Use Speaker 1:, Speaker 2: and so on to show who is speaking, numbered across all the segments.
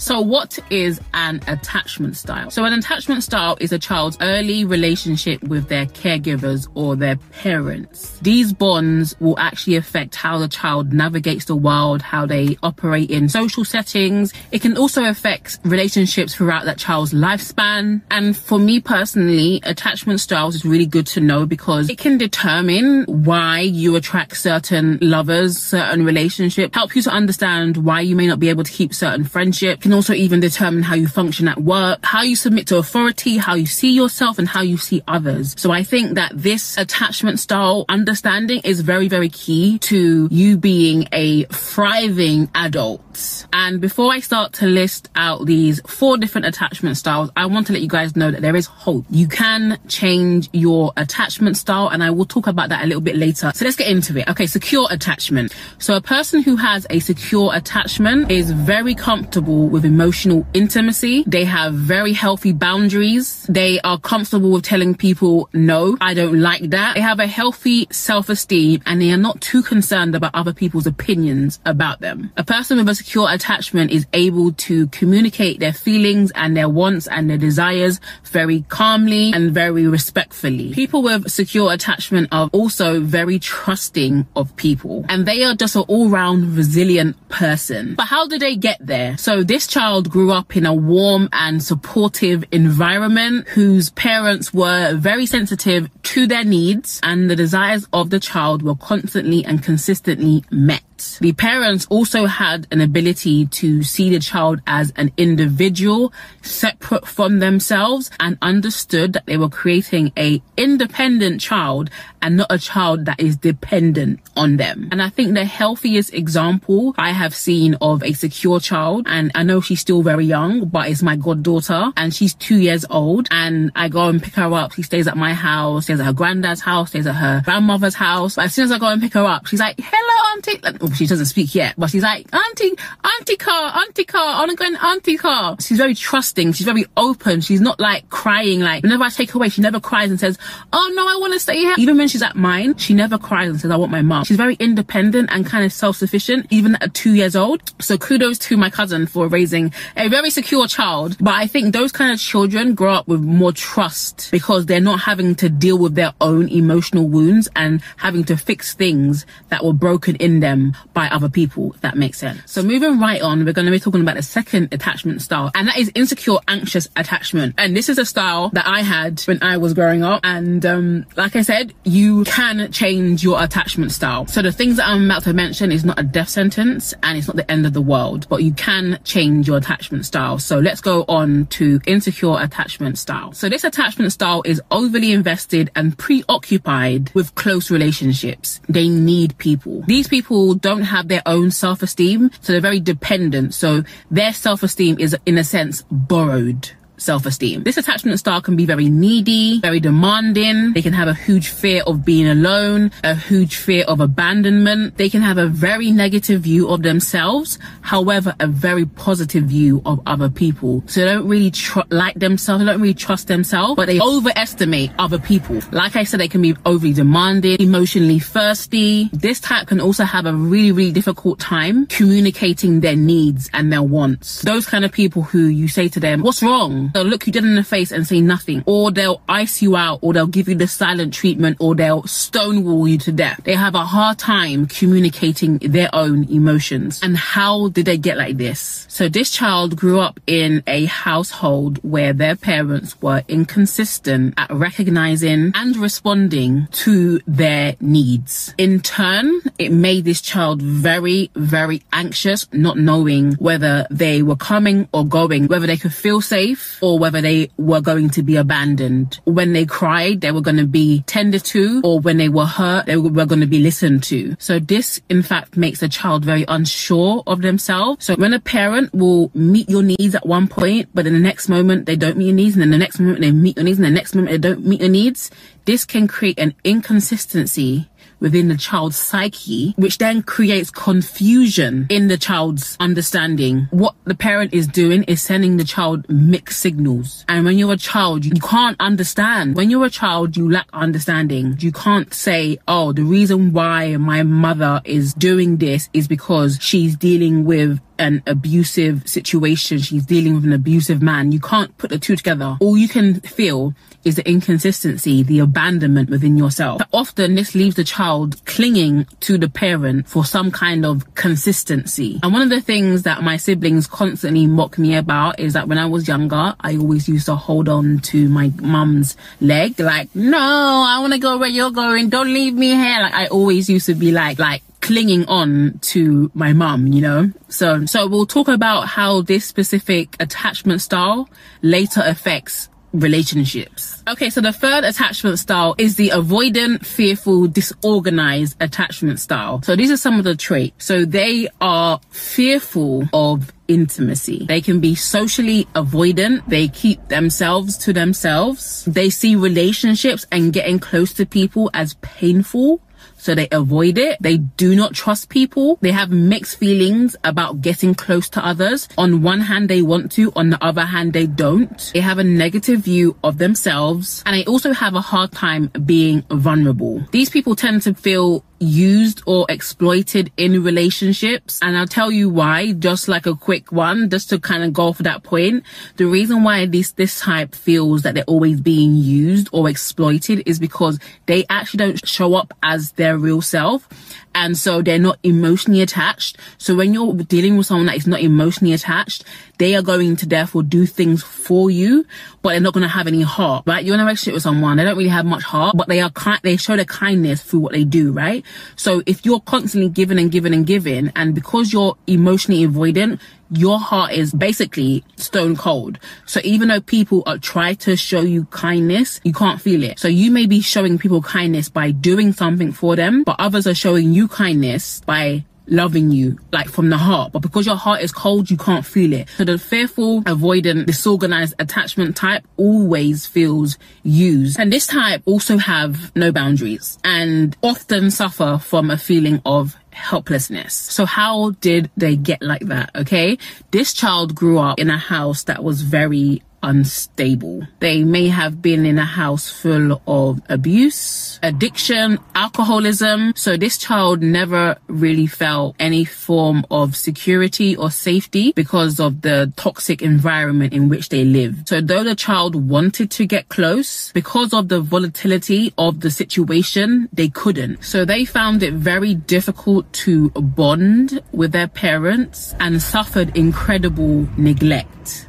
Speaker 1: So, what is an attachment style? So, an attachment style is a child's early relationship with their caregivers or their parents. These bonds will actually affect how the child navigates the world, how they operate in social settings. It can also affect relationships throughout that child's lifespan. And for me personally, attachment styles is really good to know because it can determine why you attract certain lovers, certain relationships, help you to understand why you may not be able to keep certain friendships can also even determine how you function at work, how you submit to authority, how you see yourself and how you see others. So I think that this attachment style understanding is very, very key to you being a thriving adult. And before I start to list out these four different attachment styles, I want to let you guys know that there is hope. You can change your attachment style and I will talk about that a little bit later. So let's get into it. Okay, secure attachment. So a person who has a secure attachment is very comfortable with emotional intimacy. They have very healthy boundaries. They are comfortable with telling people, no, I don't like that. They have a healthy self-esteem and they are not too concerned about other people's opinions about them. A person with a secure attachment is able to communicate their feelings and their wants and their desires very calmly and very respectfully. People with secure attachment are also very trusting of people and they are just an all-round resilient person. But how do they get there? So this child grew up in a warm and supportive environment whose parents were very sensitive to their needs and the desires of the child were constantly and consistently met. The parents also had an ability to see the child as an individual separate from themselves and understood that they were creating a independent child and not a child that is dependent on them. And I think the healthiest example I have seen of a secure child, and I know she's still very young, but it's my goddaughter and she's two years old and I go and pick her up. She stays at my house, stays at her granddad's house, stays at her grandmother's house. But as soon as I go and pick her up, she's like, hello, auntie. Like, she doesn't speak yet, but she's like, auntie, auntie car, auntie car, I want to go in auntie car. She's very trusting. She's very open. She's not like crying. Like whenever I take her away, she never cries and says, oh no, I want to stay here. Even when she's at mine, she never cries and says, I want my mom. She's very independent and kind of self-sufficient, even at two years old. So kudos to my cousin for raising a very secure child. But I think those kind of children grow up with more trust because they're not having to deal with their own emotional wounds and having to fix things that were broken in them by other people, if that makes sense. So moving right on, we're going to be talking about the second attachment style, and that is insecure, anxious attachment. And this is a style that I had when I was growing up. And um, like I said, you can change your attachment style. So the things that I'm about to mention is not a death sentence and it's not the end of the world, but you can change your attachment style. So let's go on to insecure attachment style. So this attachment style is overly invested and preoccupied with close relationships. They need people. These people don't have their own self-esteem, so they're very dependent. So their self-esteem is in a sense borrowed. Self-esteem. This attachment style can be very needy, very demanding. They can have a huge fear of being alone, a huge fear of abandonment. They can have a very negative view of themselves. However, a very positive view of other people. So they don't really tr- like themselves. They don't really trust themselves, but they overestimate other people. Like I said, they can be overly demanding, emotionally thirsty. This type can also have a really, really difficult time communicating their needs and their wants. Those kind of people who you say to them, what's wrong? They'll look you dead in the face and say nothing, or they'll ice you out, or they'll give you the silent treatment, or they'll stonewall you to death. They have a hard time communicating their own emotions. And how did they get like this? So this child grew up in a household where their parents were inconsistent at recognizing and responding to their needs. In turn, it made this child very, very anxious, not knowing whether they were coming or going, whether they could feel safe or whether they were going to be abandoned. When they cried, they were going to be tended to, or when they were hurt, they were going to be listened to. So this, in fact, makes a child very unsure of themselves. So when a parent will meet your needs at one point, but in the next moment they don't meet your needs, and then the next moment they meet your needs, and the next moment they don't meet your needs, this can create an inconsistency within the child's psyche, which then creates confusion in the child's understanding. What the parent is doing is sending the child mixed signals. And when you're a child, you can't understand. When you're a child, you lack understanding. You can't say, oh, the reason why my mother is doing this is because she's dealing with an abusive situation. She's dealing with an abusive man. You can't put the two together. All you can feel is the inconsistency, the abandonment within yourself. Often this leaves the child clinging to the parent for some kind of consistency. And one of the things that my siblings constantly mock me about is that when I was younger, I always used to hold on to my mum's leg, like, no, I want to go where you're going. Don't leave me here. Like I always used to be like, like, clinging on to my mum, you know? So, so we'll talk about how this specific attachment style later affects relationships. Okay, so the third attachment style is the avoidant, fearful, disorganized attachment style. So these are some of the traits. So they are fearful of intimacy. They can be socially avoidant. They keep themselves to themselves. They see relationships and getting close to people as painful so they avoid it. They do not trust people. They have mixed feelings about getting close to others. On one hand, they want to. On the other hand, they don't. They have a negative view of themselves and they also have a hard time being vulnerable. These people tend to feel used or exploited in relationships. And I'll tell you why, just like a quick one, just to kind of go for that point. The reason why this, this type feels that they're always being used or exploited is because they actually don't show up as their real self. And so they're not emotionally attached. So when you're dealing with someone that is not emotionally attached, they are going to therefore do things for you, but they're not going to have any heart, right? You're in a relationship with someone, they don't really have much heart, but they are kind, they show their kindness through what they do, right? So if you're constantly giving and giving and giving, and because you're emotionally avoidant, your heart is basically stone cold. So even though people are try to show you kindness, you can't feel it. So you may be showing people kindness by doing something for them, but others are showing you kindness by loving you, like from the heart. But because your heart is cold, you can't feel it. So the fearful, avoidant, disorganized attachment type always feels used. And this type also have no boundaries and often suffer from a feeling of helplessness. So how did they get like that? Okay. This child grew up in a house that was very unstable. They may have been in a house full of abuse, addiction, alcoholism. So this child never really felt any form of security or safety because of the toxic environment in which they lived. So though the child wanted to get close, because of the volatility of the situation, they couldn't. So they found it very difficult to bond with their parents and suffered incredible neglect.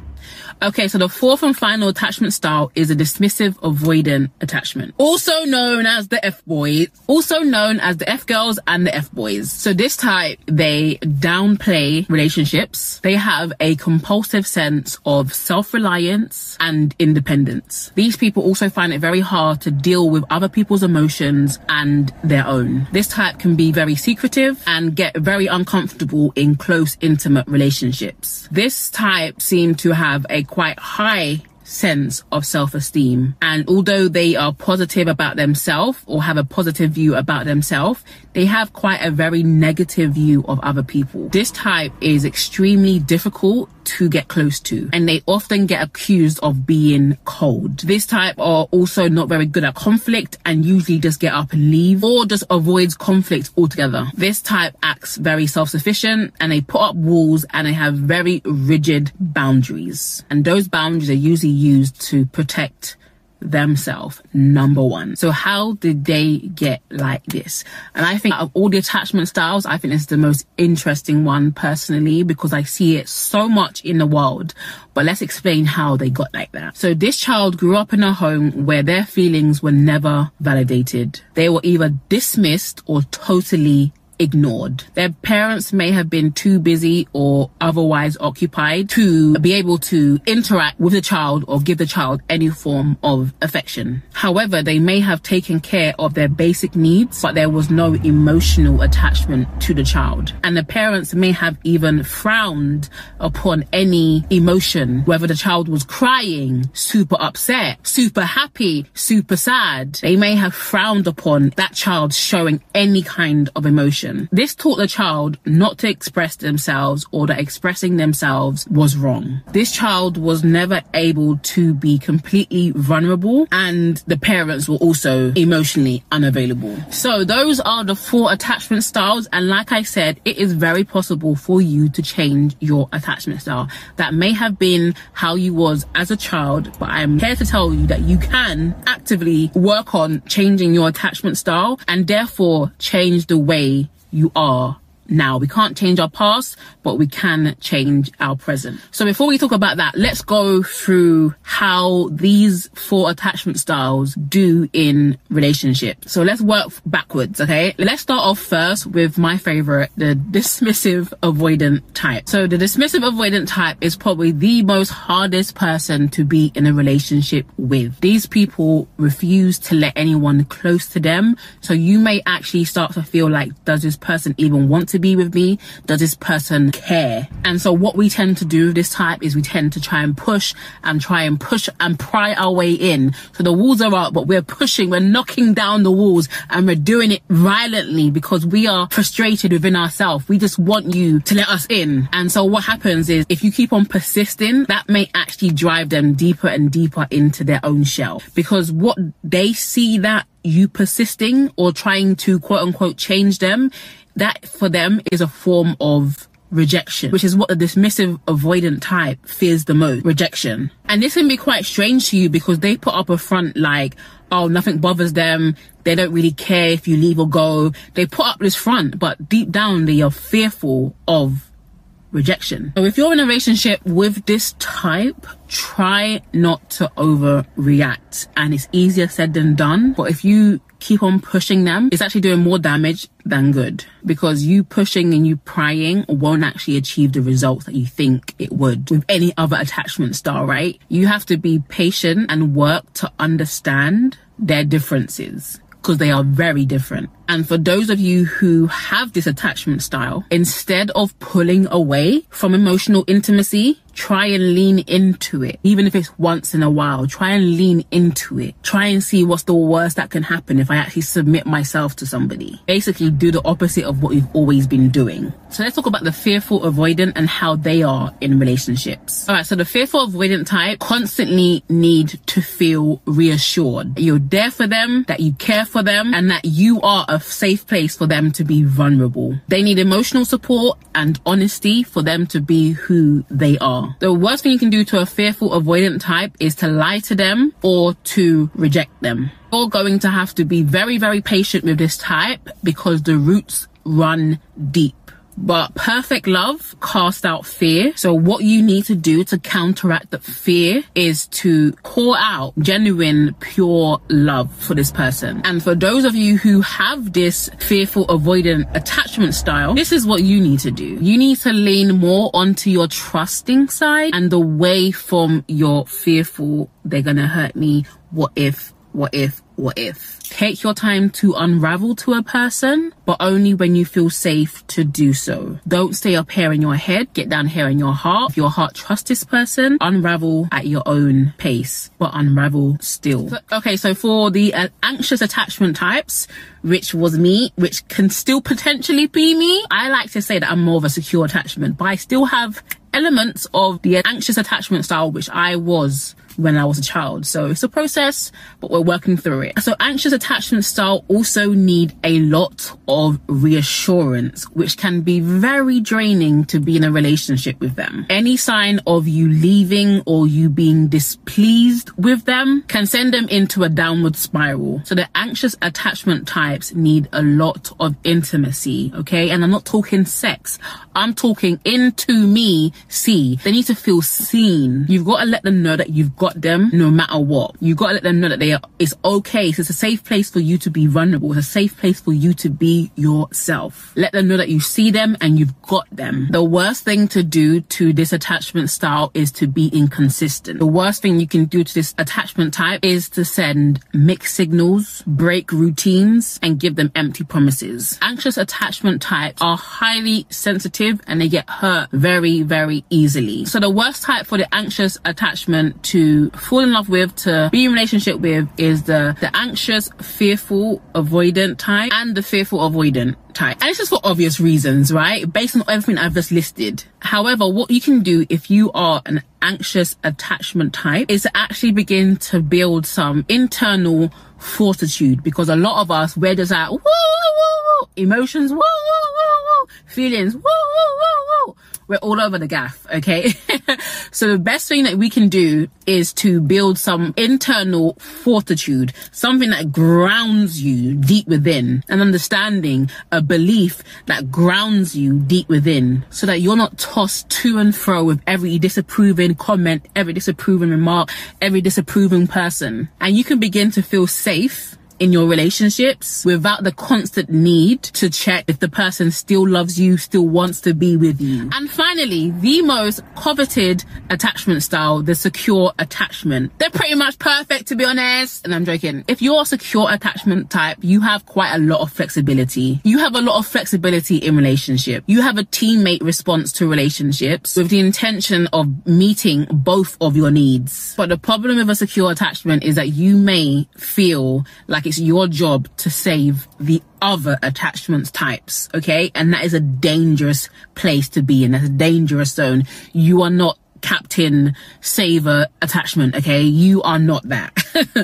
Speaker 1: Okay, so the fourth and final attachment style is a dismissive avoidant attachment, also known as the F boys, also known as the F girls and the F boys. So this type, they downplay relationships. They have a compulsive sense of self-reliance and independence. These people also find it very hard to deal with other people's emotions and their own. This type can be very secretive and get very uncomfortable in close, intimate relationships. This type seem to have a quite high sense of self-esteem. And although they are positive about themselves or have a positive view about themselves, they have quite a very negative view of other people. This type is extremely difficult to get close to and they often get accused of being cold. This type are also not very good at conflict and usually just get up and leave or just avoids conflict altogether. This type acts very self-sufficient and they put up walls and they have very rigid boundaries. And those boundaries are usually used to protect themselves number one. So how did they get like this? And i think of all the attachment styles i think is the most interesting one personally because i see it so much in the world. But let's explain how they got like that. So this child grew up in a home where their feelings were never validated. They were either dismissed or totally ignored. Their parents may have been too busy or otherwise occupied to be able to interact with the child or give the child any form of affection. However, they may have taken care of their basic needs, but there was no emotional attachment to the child. And the parents may have even frowned upon any emotion, whether the child was crying, super upset, super happy, super sad. They may have frowned upon that child showing any kind of emotion. This taught the child not to express themselves or that expressing themselves was wrong. This child was never able to be completely vulnerable and the parents were also emotionally unavailable. So those are the four attachment styles. And like I said, it is very possible for you to change your attachment style. That may have been how you was as a child, but I'm here to tell you that you can actively work on changing your attachment style and therefore change the way you are now. We can't change our past, but we can change our present. So before we talk about that, let's go through how these four attachment styles do in relationships. So let's work backwards, okay? Let's start off first with my favorite, the dismissive avoidant type. So the dismissive avoidant type is probably the most hardest person to be in a relationship with. These people refuse to let anyone close to them. So you may actually start to feel like, does this person even want to be with me? Does this person care? And so what we tend to do this type is we tend to try and push and try and push and pry our way in. So the walls are up, but we're pushing, we're knocking down the walls and we're doing it violently because we are frustrated within ourselves. We just want you to let us in. And so what happens is if you keep on persisting, that may actually drive them deeper and deeper into their own shell because what they see that you persisting or trying to quote unquote change them that for them is a form of rejection, which is what the dismissive avoidant type fears the most, rejection. And this can be quite strange to you because they put up a front like, oh, nothing bothers them. They don't really care if you leave or go. They put up this front, but deep down they are fearful of rejection. So if you're in a relationship with this type, try not to overreact. And it's easier said than done. But if you keep on pushing them, it's actually doing more damage than good because you pushing and you prying won't actually achieve the results that you think it would with any other attachment style, right? You have to be patient and work to understand their differences because they are very different. And for those of you who have this attachment style, instead of pulling away from emotional intimacy, try and lean into it. Even if it's once in a while, try and lean into it. Try and see what's the worst that can happen if I actually submit myself to somebody. Basically do the opposite of what you've always been doing. So let's talk about the fearful avoidant and how they are in relationships. All right. So the fearful avoidant type constantly need to feel reassured. You're there for them, that you care for them and that you are a safe place for them to be vulnerable. They need emotional support and honesty for them to be who they are. The worst thing you can do to a fearful avoidant type is to lie to them or to reject them. You're going to have to be very, very patient with this type because the roots run deep. But perfect love casts out fear. So what you need to do to counteract the fear is to call out genuine, pure love for this person. And for those of you who have this fearful, avoidant attachment style, this is what you need to do. You need to lean more onto your trusting side and away from your fearful, they're gonna hurt me. What if what if, what if. Take your time to unravel to a person, but only when you feel safe to do so. Don't stay up here in your head, get down here in your heart. If your heart trusts this person, unravel at your own pace, but unravel still. So, okay, so for the uh, anxious attachment types, which was me, which can still potentially be me, I like to say that I'm more of a secure attachment, but I still have elements of the anxious attachment style, which I was when I was a child. So it's a process, but we're working through it. So anxious attachment style also need a lot of reassurance, which can be very draining to be in a relationship with them. Any sign of you leaving or you being displeased with them can send them into a downward spiral. So the anxious attachment types need a lot of intimacy. Okay. And I'm not talking sex. I'm talking into me, see. They need to feel seen. You've got to let them know that you've got them no matter what. You gotta let them know that they are, it's okay. So it's a safe place for you to be vulnerable. It's a safe place for you to be yourself. Let them know that you see them and you've got them. The worst thing to do to this attachment style is to be inconsistent. The worst thing you can do to this attachment type is to send mixed signals, break routines, and give them empty promises. Anxious attachment types are highly sensitive and they get hurt very, very easily. So the worst type for the anxious attachment to fall in love with, to be in relationship with is the, the anxious, fearful, avoidant type and the fearful avoidant type. And it's just for obvious reasons, right? Based on everything I've just listed. However, what you can do if you are an anxious attachment type is to actually begin to build some internal fortitude because a lot of us, we're just like, woo, woo, woo, emotions, woo, woo, woo, feelings, woo, woo, woo, woo we're all over the gaff, okay? so the best thing that we can do is to build some internal fortitude, something that grounds you deep within, an understanding, a belief that grounds you deep within, so that you're not tossed to and fro with every disapproving comment, every disapproving remark, every disapproving person. And you can begin to feel safe in your relationships without the constant need to check if the person still loves you, still wants to be with you. And finally, the most coveted attachment style, the secure attachment. They're pretty much perfect to be honest. And I'm joking. If you're a secure attachment type, you have quite a lot of flexibility. You have a lot of flexibility in relationship. You have a teammate response to relationships with the intention of meeting both of your needs. But the problem with a secure attachment is that you may feel like your job to save the other attachments types. Okay. And that is a dangerous place to be in. That's a dangerous zone. You are not captain saver attachment. Okay. You are not that.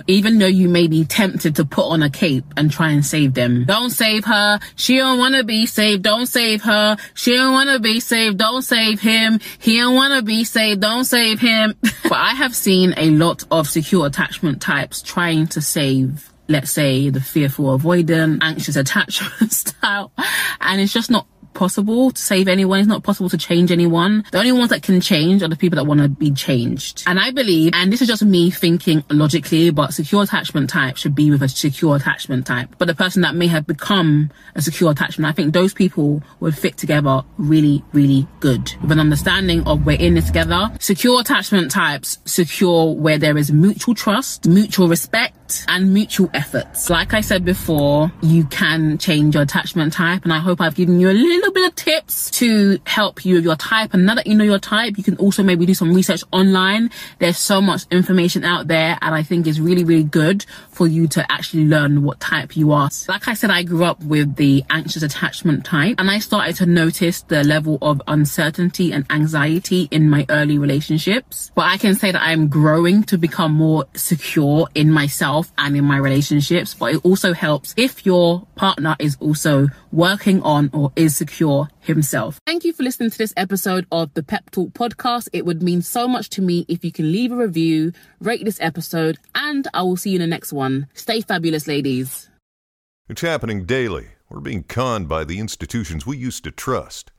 Speaker 1: Even though you may be tempted to put on a cape and try and save them. Don't save her. She don't want to be saved. Don't save her. She don't want to be saved. Don't save him. He don't want to be saved. Don't save him. but I have seen a lot of secure attachment types trying to save let's say the fearful avoidant, anxious attachment style. And it's just not possible to save anyone. It's not possible to change anyone. The only ones that can change are the people that want to be changed. And I believe, and this is just me thinking logically, but secure attachment type should be with a secure attachment type. But the person that may have become a secure attachment, I think those people would fit together really, really good with an understanding of we're in this together. Secure attachment types secure where there is mutual trust, mutual respect, and mutual efforts. Like I said before, you can change your attachment type, and I hope I've given you a little bit of tips to help you with your type. And now that you know your type, you can also maybe do some research online. There's so much information out there and I think it's really, really good for you to actually learn what type you are. Like I said, I grew up with the anxious attachment type and I started to notice the level of uncertainty and anxiety in my early relationships. But I can say that I'm growing to become more secure in myself and in my relationships. But it also helps if your partner is also working on or is secure himself. Thank you for listening to this episode of the Pep Talk podcast. It would mean so much to me if you can leave a review, rate this episode, and I will see you in the next one. Stay fabulous, ladies.
Speaker 2: It's happening daily. We're being conned by the institutions we used to trust.